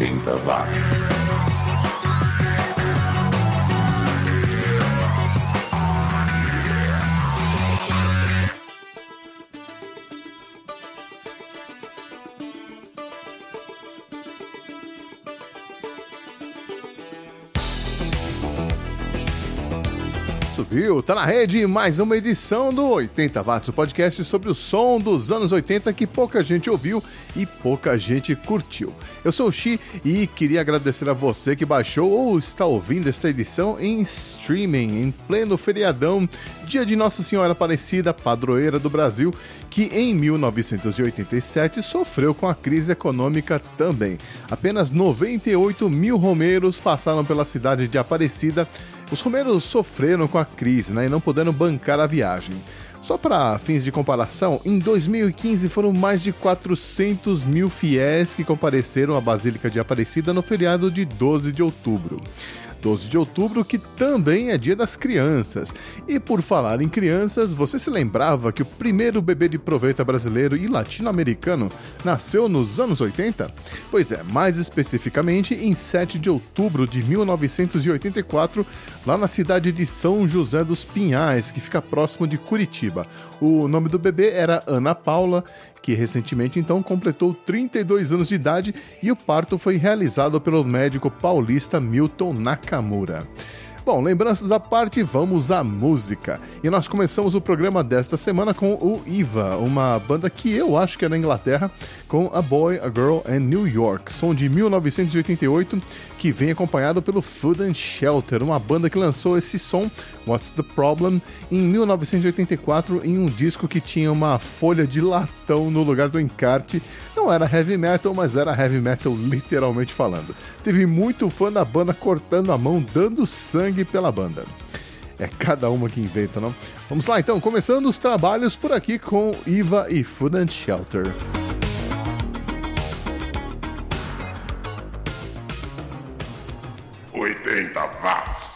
80 watts. Viu? Tá na rede mais uma edição do 80 Watts, o podcast sobre o som dos anos 80 que pouca gente ouviu e pouca gente curtiu. Eu sou o Xi e queria agradecer a você que baixou ou está ouvindo esta edição em streaming, em pleno feriadão, dia de Nossa Senhora Aparecida, padroeira do Brasil, que em 1987 sofreu com a crise econômica também. Apenas 98 mil romeiros passaram pela cidade de Aparecida os romeiros sofreram com a crise né, e não puderam bancar a viagem. Só para fins de comparação, em 2015 foram mais de 400 mil fiéis que compareceram à Basílica de Aparecida no feriado de 12 de outubro. 12 de outubro, que também é dia das crianças. E por falar em crianças, você se lembrava que o primeiro bebê de proveito brasileiro e latino-americano nasceu nos anos 80? Pois é, mais especificamente em 7 de outubro de 1984, lá na cidade de São José dos Pinhais, que fica próximo de Curitiba. O nome do bebê era Ana Paula que recentemente então completou 32 anos de idade e o parto foi realizado pelo médico paulista Milton Nakamura. Bom, lembranças à parte, vamos à música. E nós começamos o programa desta semana com o Iva, uma banda que eu acho que é da Inglaterra, com A Boy, A Girl and New York, som de 1988, que vem acompanhado pelo Food and Shelter, uma banda que lançou esse som, What's the Problem, em 1984, em um disco que tinha uma folha de latão no lugar do encarte. Era heavy metal, mas era heavy metal literalmente falando. Teve muito fã da banda cortando a mão, dando sangue pela banda. É cada uma que inventa, não? Vamos lá então, começando os trabalhos por aqui com Iva e Food and Shelter. 80 watts.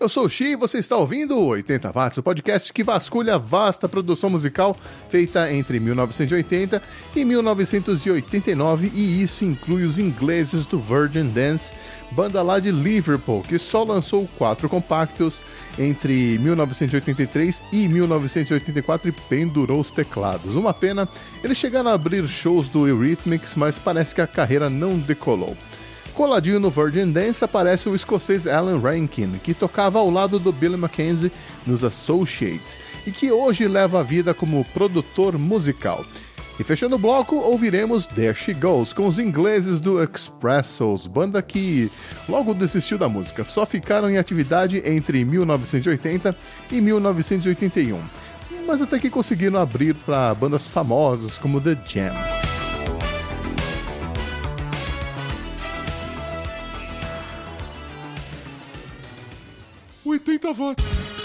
Eu sou o Xi e você está ouvindo o 80 Watts, o podcast que vasculha a vasta produção musical feita entre 1980 e 1989, e isso inclui os ingleses do Virgin Dance, banda lá de Liverpool, que só lançou quatro compactos entre 1983 e 1984 e pendurou os teclados. Uma pena, eles chegaram a abrir shows do Eurythmics, mas parece que a carreira não decolou. Coladinho no Virgin Dance aparece o escocês Alan Rankin, que tocava ao lado do Billy Mackenzie nos Associates e que hoje leva a vida como produtor musical. E fechando o bloco, ouviremos There She Goes com os ingleses do Expressos, banda que logo desistiu da música, só ficaram em atividade entre 1980 e 1981, mas até que conseguiram abrir para bandas famosas como The Jam. 80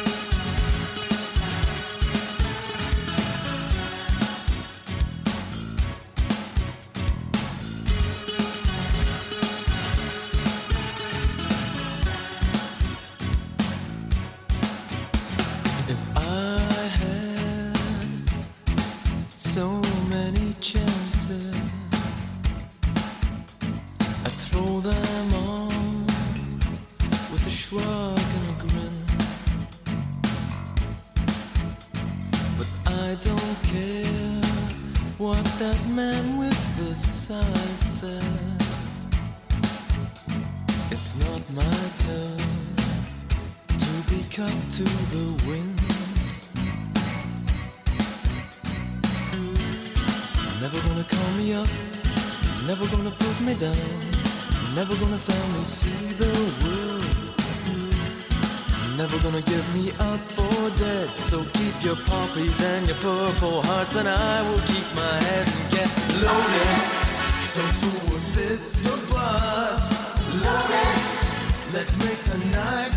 and I will keep my head and get loaded. So who will fit to bust? Loaded. Let's make tonight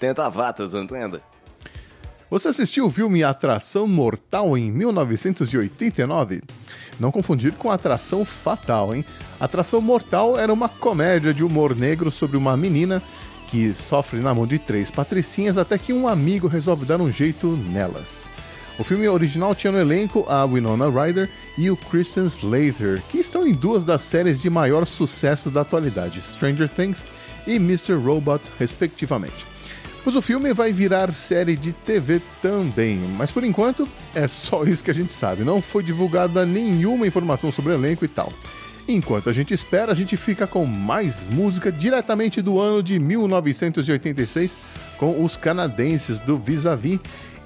80 watts, entenda? Você assistiu o filme Atração Mortal em 1989? Não confundir com Atração Fatal, hein? Atração Mortal era uma comédia de humor negro sobre uma menina que sofre na mão de três patricinhas até que um amigo resolve dar um jeito nelas. O filme original tinha no elenco a Winona Ryder e o Christian Slater, que estão em duas das séries de maior sucesso da atualidade, Stranger Things e Mr. Robot, respectivamente. Pois o filme vai virar série de TV também, mas por enquanto é só isso que a gente sabe. Não foi divulgada nenhuma informação sobre o elenco e tal. Enquanto a gente espera, a gente fica com mais música diretamente do ano de 1986 com os canadenses do Vis-a-Vis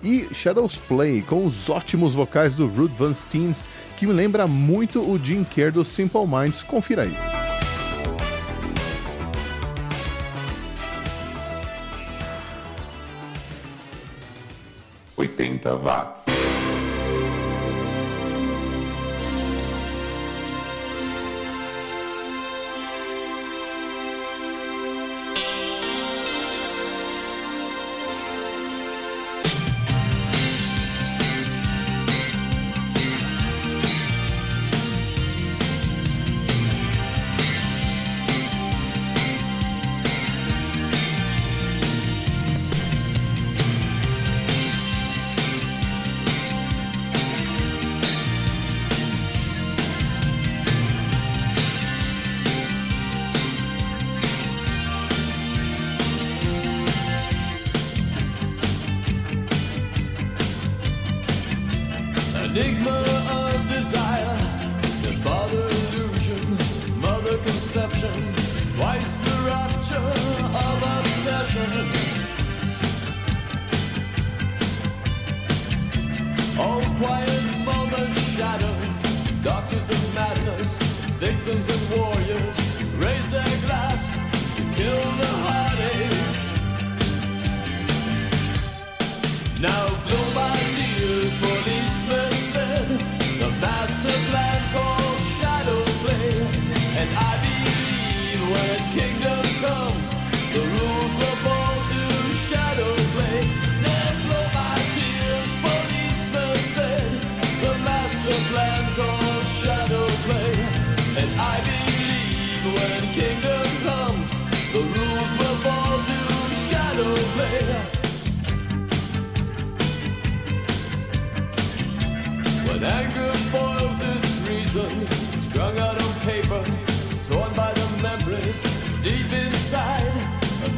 e Shadows Play com os ótimos vocais do Ruth Van Steens, que me lembra muito o Jim Kerr do Simple Minds. Confira aí. 80 watts. All quiet moments shadow, doctors of madness, victims and warriors raise their glass to kill the heartache. Now flow my tears,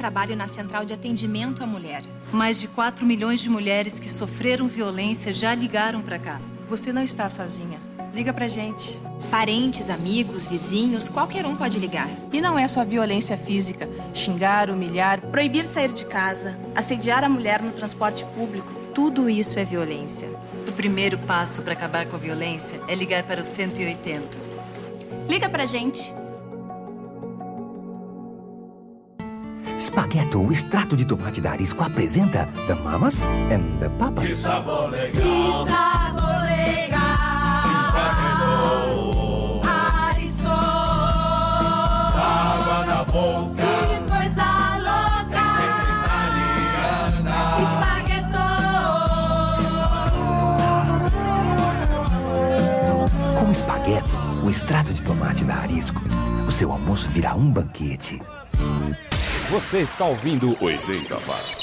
trabalho na Central de Atendimento à Mulher. Mais de 4 milhões de mulheres que sofreram violência já ligaram para cá. Você não está sozinha. Liga pra gente. Parentes, amigos, vizinhos, qualquer um pode ligar. E não é só violência física, xingar, humilhar, Proibir sair de casa, assediar a mulher no transporte público. Tudo isso é violência. O primeiro passo para acabar com a violência é ligar para o 180. Liga pra gente. Spaghetto, o extrato de tomate da Arisco apresenta The Mamas and the Papas. sabor legal. Que sabor legal. Arisco. Água na boca. Que coisa louca. Espaguetou. Com Spaghetto, o extrato de tomate da Arisco, o seu almoço virá um banquete. Você está ouvindo 80 Watts.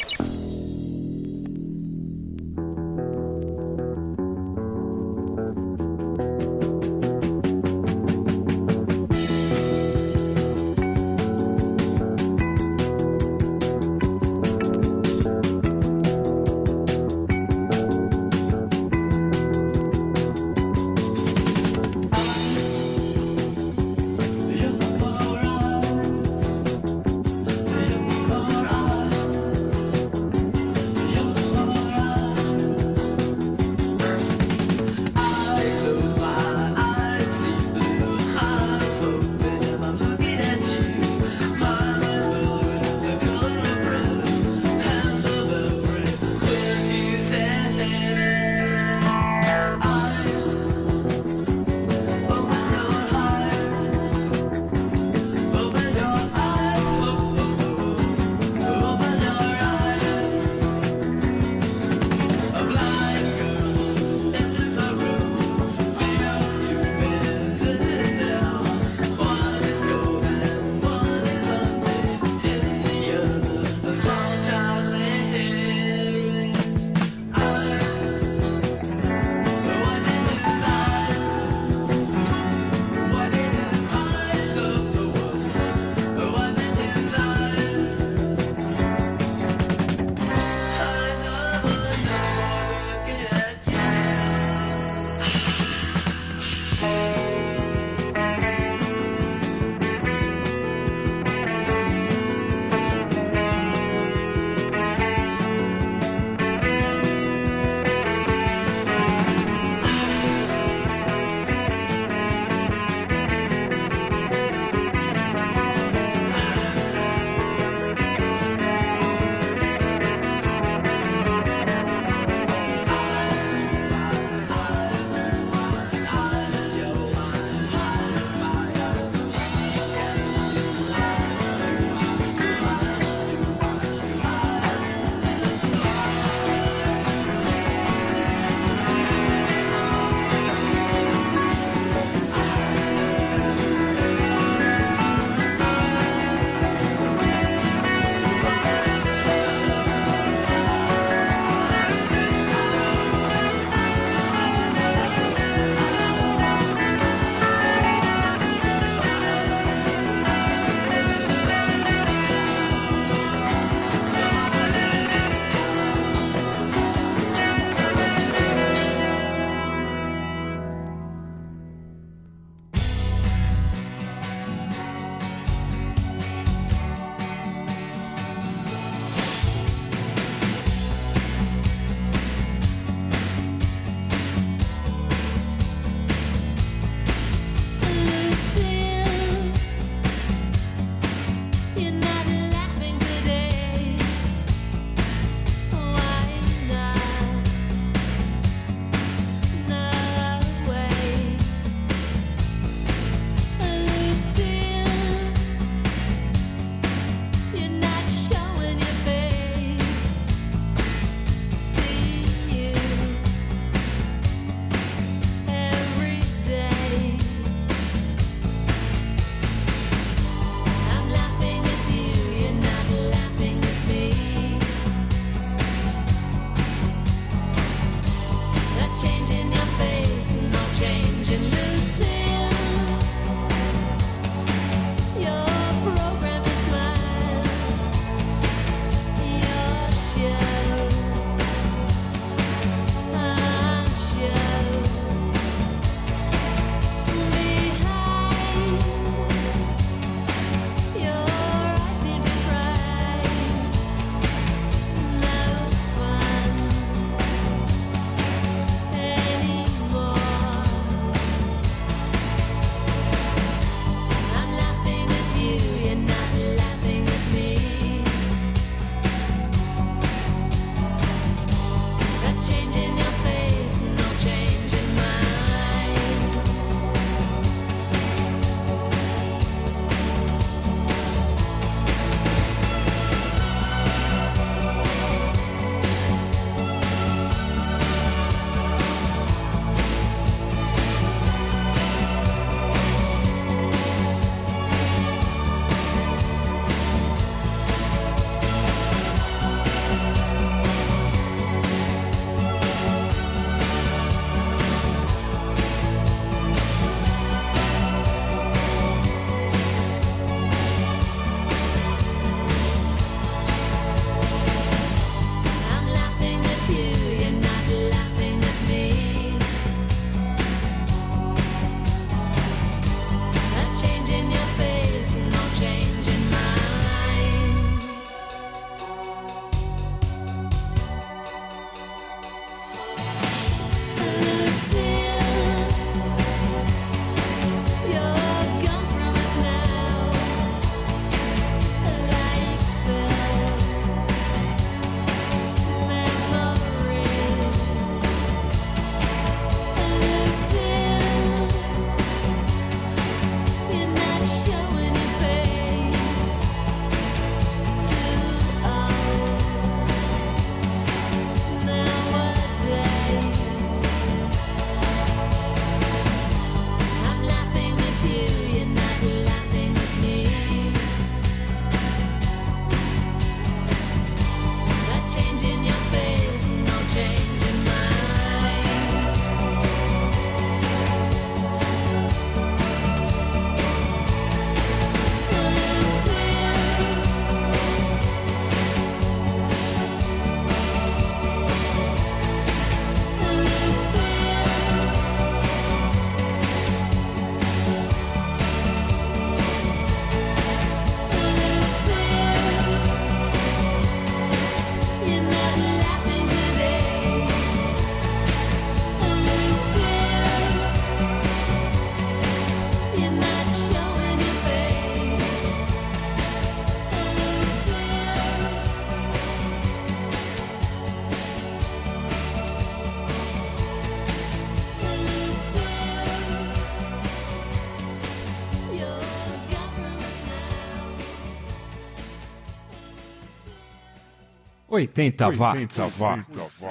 80 watts.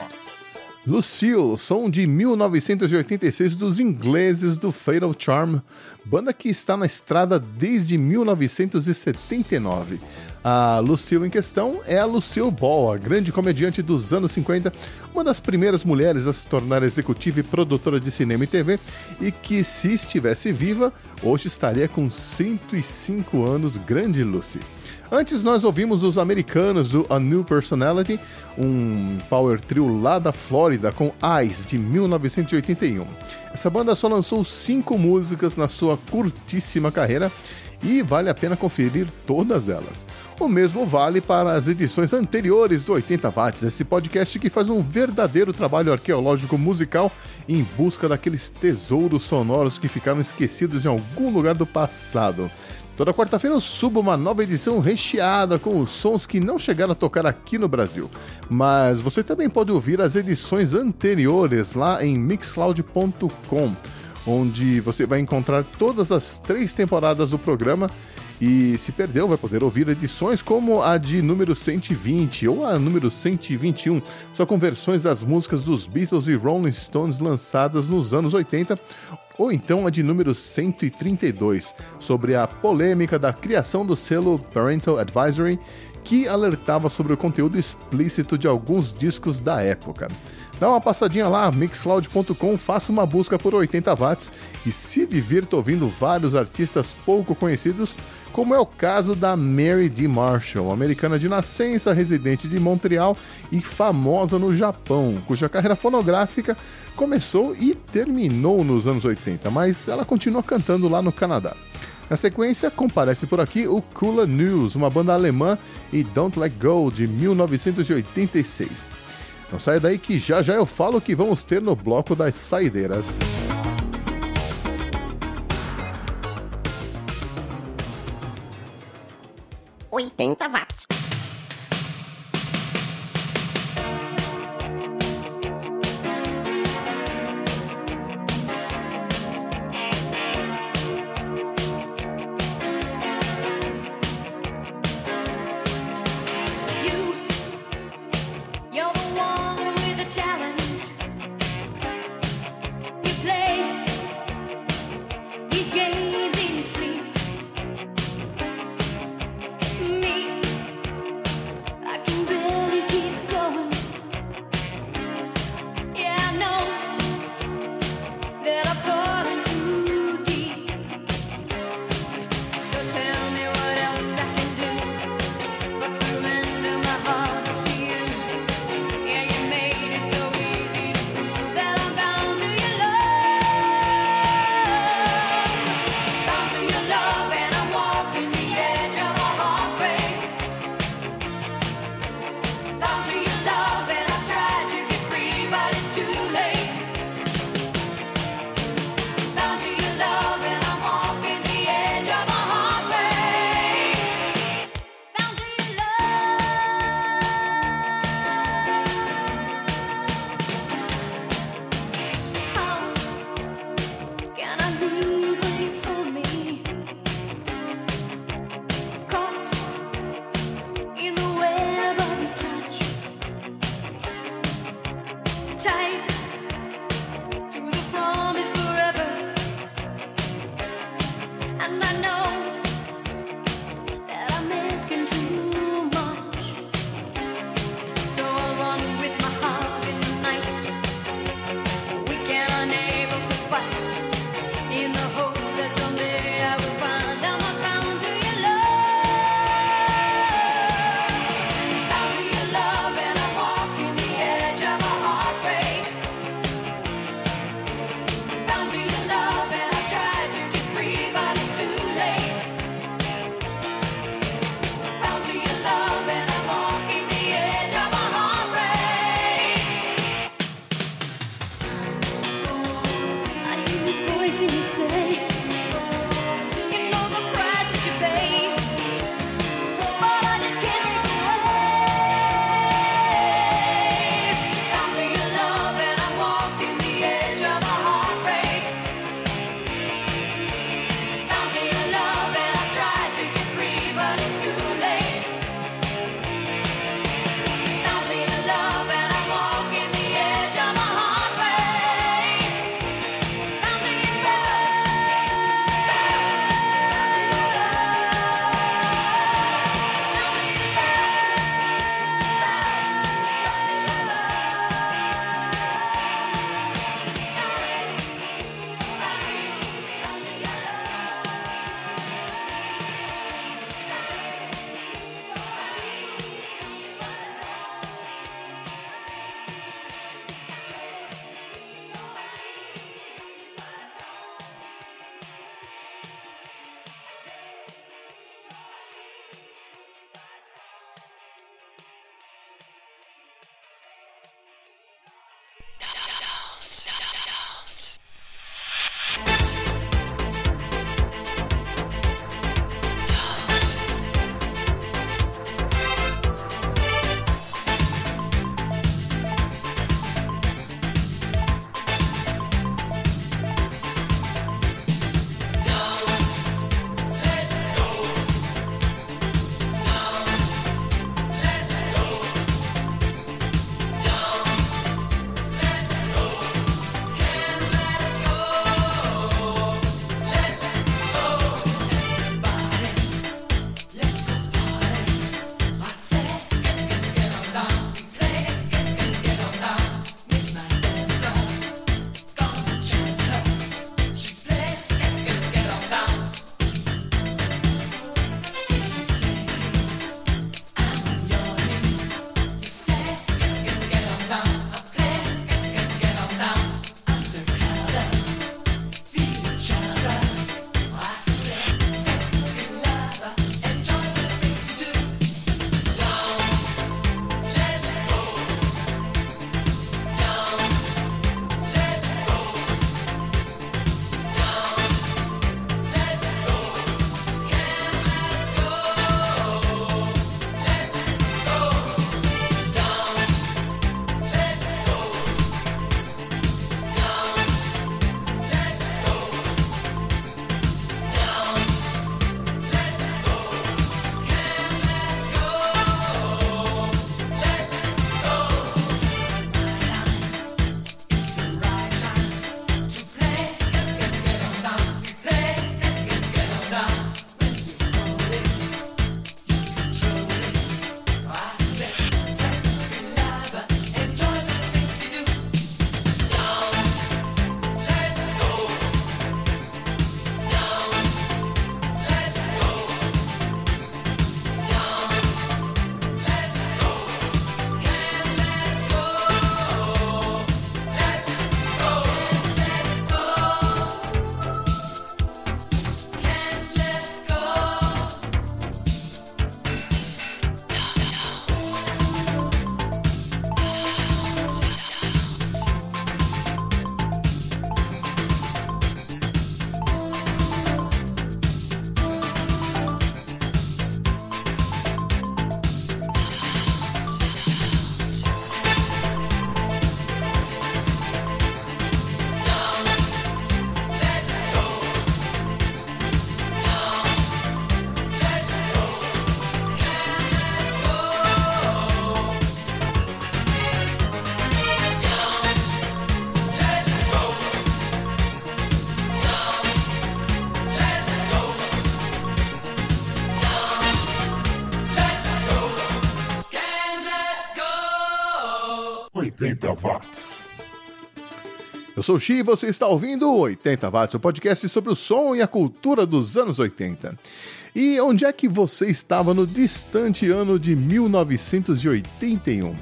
Lucille, som de 1986 dos ingleses do Fatal Charm, banda que está na estrada desde 1979. A Lucille em questão é a Lucille Ball, a grande comediante dos anos 50, uma das primeiras mulheres a se tornar executiva e produtora de cinema e TV, e que, se estivesse viva, hoje estaria com 105 anos, grande Lucy. Antes nós ouvimos os americanos do A New Personality, um power trio lá da Flórida com Eyes de 1981. Essa banda só lançou cinco músicas na sua curtíssima carreira e vale a pena conferir todas elas. O mesmo vale para as edições anteriores do 80 Watts, esse podcast que faz um verdadeiro trabalho arqueológico musical em busca daqueles tesouros sonoros que ficaram esquecidos em algum lugar do passado. Toda quarta-feira eu subo uma nova edição recheada com os sons que não chegaram a tocar aqui no Brasil. Mas você também pode ouvir as edições anteriores lá em mixcloud.com, onde você vai encontrar todas as três temporadas do programa. E se perdeu, vai poder ouvir edições como a de número 120 ou a número 121, só com versões das músicas dos Beatles e Rolling Stones lançadas nos anos 80 ou então a de número 132, sobre a polêmica da criação do selo Parental Advisory, que alertava sobre o conteúdo explícito de alguns discos da época. Dá uma passadinha lá, mixcloud.com, faça uma busca por 80 watts e se divirta ouvindo vários artistas pouco conhecidos, como é o caso da Mary D. Marshall, americana de nascença, residente de Montreal e famosa no Japão, cuja carreira fonográfica começou e terminou nos anos 80, mas ela continua cantando lá no Canadá. Na sequência, comparece por aqui o Kula News, uma banda alemã, e Don't Let Go, de 1986. Não saia daí que já já eu falo que vamos ter no bloco das saideiras. Oitenta watts. Sou Xi e você está ouvindo 80 Watts, o podcast sobre o som e a cultura dos anos 80. E onde é que você estava no distante ano de 1981?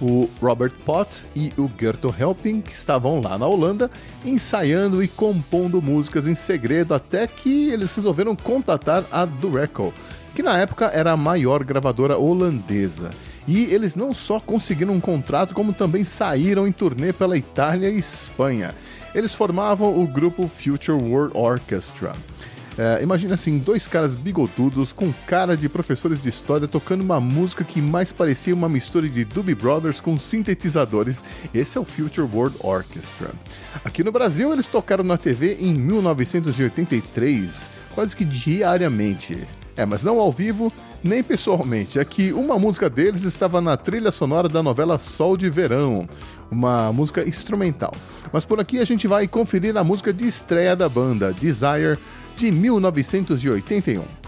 O Robert Pott e o Gerto Helping estavam lá na Holanda ensaiando e compondo músicas em segredo até que eles resolveram contatar a Dureco, que na época era a maior gravadora holandesa. E eles não só conseguiram um contrato, como também saíram em turnê pela Itália e Espanha. Eles formavam o grupo Future World Orchestra. É, imagina assim, dois caras bigodudos com cara de professores de história tocando uma música que mais parecia uma mistura de Doobie Brothers com sintetizadores. Esse é o Future World Orchestra. Aqui no Brasil eles tocaram na TV em 1983, quase que diariamente. É, mas não ao vivo, nem pessoalmente. É que uma música deles estava na trilha sonora da novela Sol de Verão, uma música instrumental. Mas por aqui a gente vai conferir a música de estreia da banda, Desire, de 1981.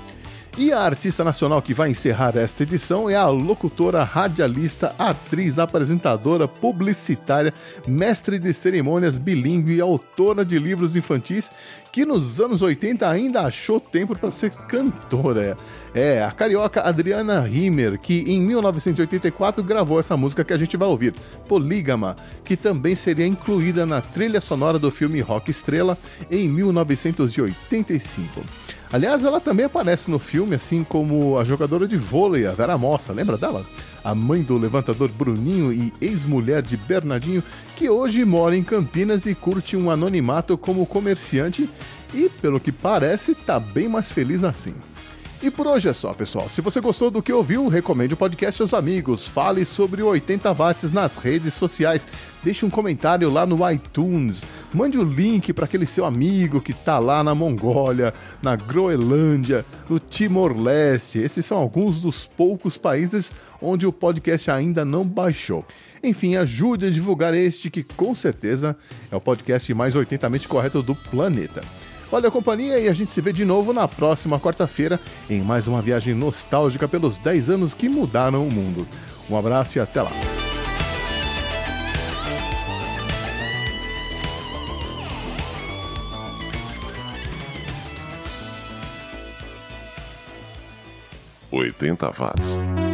E a artista nacional que vai encerrar esta edição é a locutora, radialista, atriz, apresentadora, publicitária, mestre de cerimônias bilíngue e autora de livros infantis, que nos anos 80 ainda achou tempo para ser cantora. É, a carioca Adriana Rimmer, que em 1984 gravou essa música que a gente vai ouvir, Polígama, que também seria incluída na trilha sonora do filme Rock Estrela em 1985. Aliás, ela também aparece no filme, assim como a jogadora de vôlei, a Vera Mossa, lembra dela? A mãe do levantador Bruninho e ex-mulher de Bernardinho, que hoje mora em Campinas e curte um anonimato como comerciante e, pelo que parece, tá bem mais feliz assim. E por hoje é só, pessoal. Se você gostou do que ouviu, recomende o podcast aos amigos, fale sobre o 80 watts nas redes sociais, deixe um comentário lá no iTunes, mande o link para aquele seu amigo que tá lá na Mongólia, na Groenlândia, no Timor-Leste. Esses são alguns dos poucos países onde o podcast ainda não baixou. Enfim, ajude a divulgar este que com certeza é o podcast mais 80mente correto do planeta. Valeu a companhia e a gente se vê de novo na próxima quarta-feira em mais uma viagem nostálgica pelos 10 anos que mudaram o mundo. Um abraço e até lá. Oitenta watts.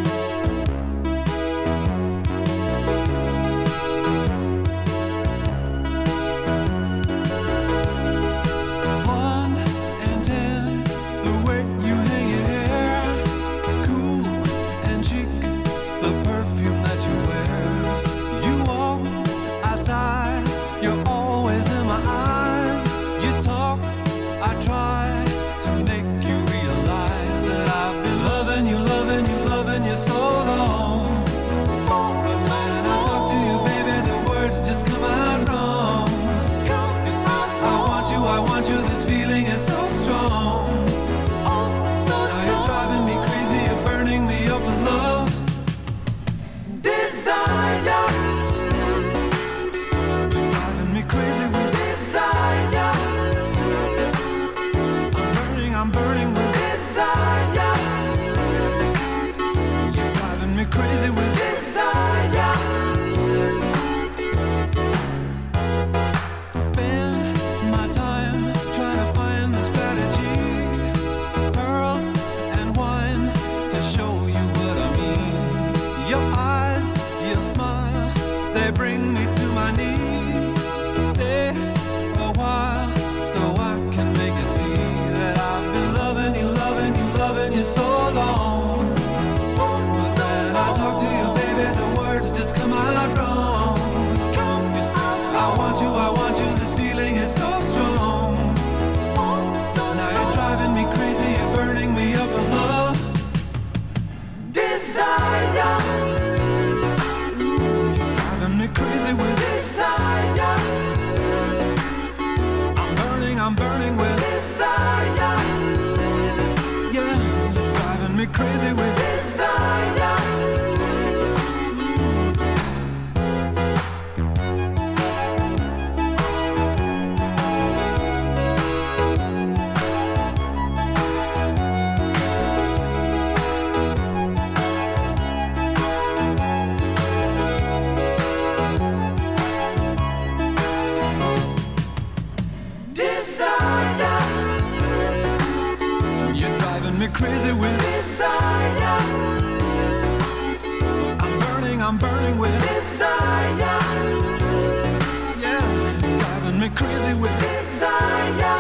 crazy with desire.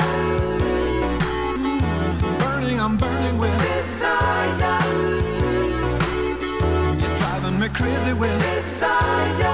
Burning, I'm burning with desire. You're driving me crazy with desire.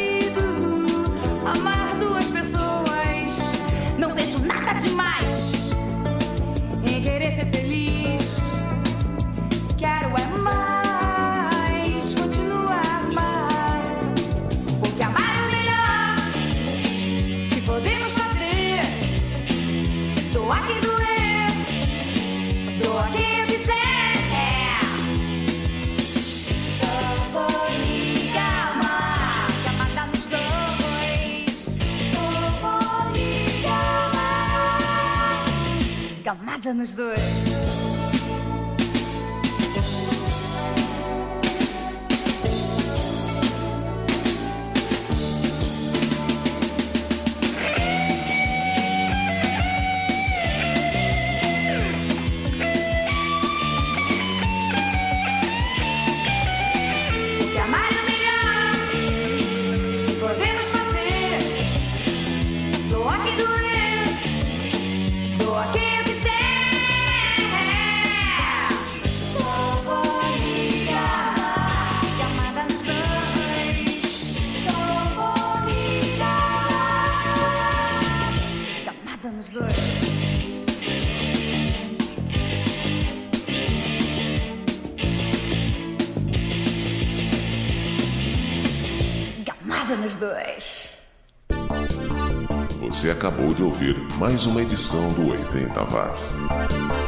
nada nos dois. Você acabou de ouvir mais uma edição do 80 Watts.